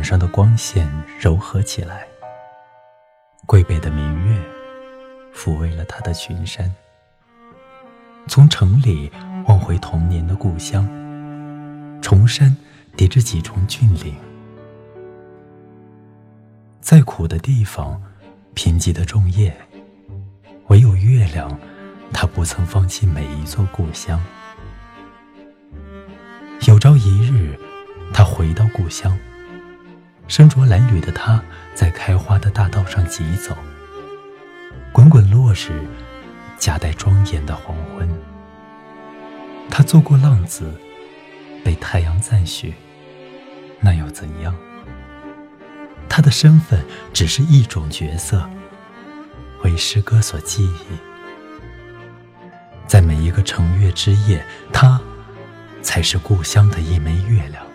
脸上的光线柔和起来。归北的明月抚慰了他的群山。从城里望回童年的故乡，重山叠着几重峻岭。再苦的地方，贫瘠的种业，唯有月亮，它不曾放弃每一座故乡。有朝一日，他回到故乡。身着褴褛的他，在开花的大道上疾走。滚滚落日，夹带庄严的黄昏。他做过浪子，被太阳赞许，那又怎样？他的身份只是一种角色，为诗歌所记忆。在每一个乘月之夜，他才是故乡的一枚月亮。